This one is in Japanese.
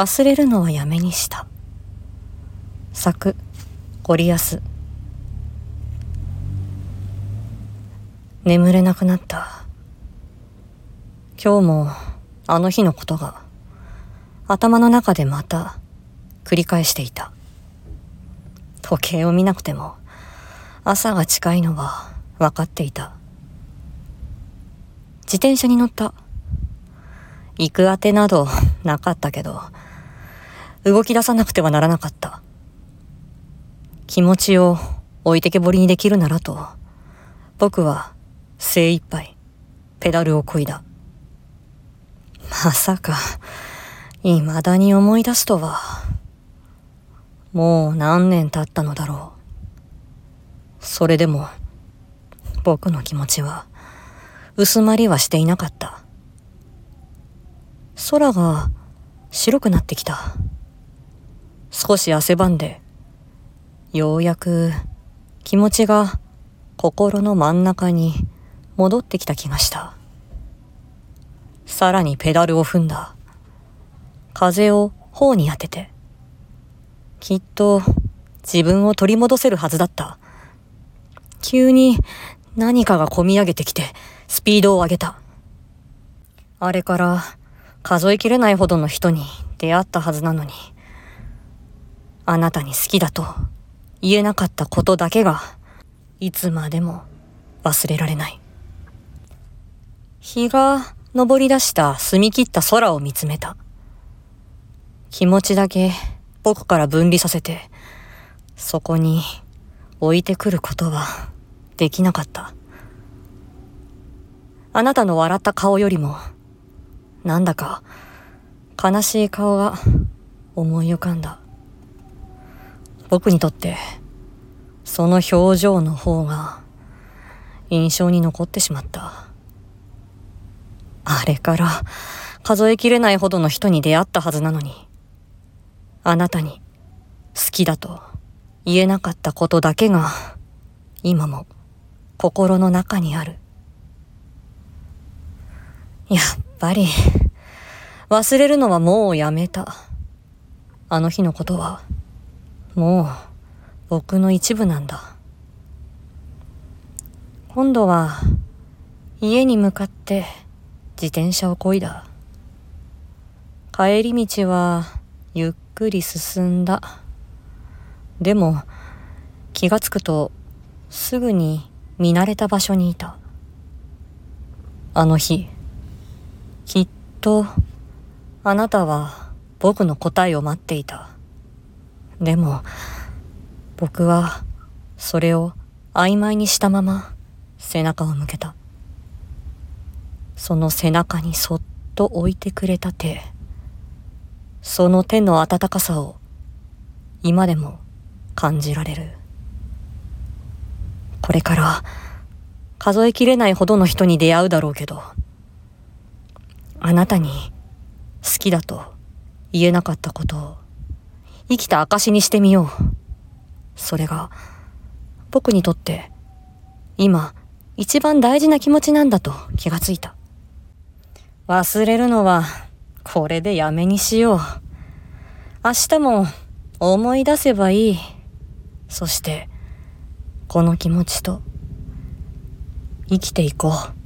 忘れるのはやめにした。作、ゴリアス。眠れなくなった。今日もあの日のことが頭の中でまた繰り返していた。時計を見なくても朝が近いのは分かっていた。自転車に乗った。行くあてなどなかったけど、動き出さなくてはならなかった。気持ちを置いてけぼりにできるならと、僕は精一杯ペダルを漕いだ。まさか、未だに思い出すとは、もう何年経ったのだろう。それでも、僕の気持ちは、薄まりはしていなかった。空が白くなってきた。少し汗ばんで、ようやく気持ちが心の真ん中に戻ってきた気がした。さらにペダルを踏んだ。風を頬に当てて。きっと自分を取り戻せるはずだった。急に何かが込み上げてきてスピードを上げた。あれから数えきれないほどの人に出会ったはずなのに、あなたに好きだと言えなかったことだけが、いつまでも忘れられない。日が昇り出した澄み切った空を見つめた。気持ちだけ僕から分離させて、そこに置いてくることはできなかった。あなたの笑った顔よりも、なんだか悲しい顔が思い浮かんだ。僕にとってその表情の方が印象に残ってしまった。あれから数えきれないほどの人に出会ったはずなのに、あなたに好きだと言えなかったことだけが今も心の中にある。やっぱり、忘れるのはもうやめた。あの日のことは、もう、僕の一部なんだ。今度は、家に向かって自転車をこいだ。帰り道は、ゆっくり進んだ。でも、気がつくと、すぐに見慣れた場所にいた。あの日、きっと、あなたは僕の答えを待っていた。でも、僕は、それを曖昧にしたまま、背中を向けた。その背中にそっと置いてくれた手。その手の温かさを、今でも感じられる。これから、数えきれないほどの人に出会うだろうけど、あなたに好きだと言えなかったことを生きた証にしてみよう。それが僕にとって今一番大事な気持ちなんだと気がついた。忘れるのはこれでやめにしよう。明日も思い出せばいい。そしてこの気持ちと生きていこう。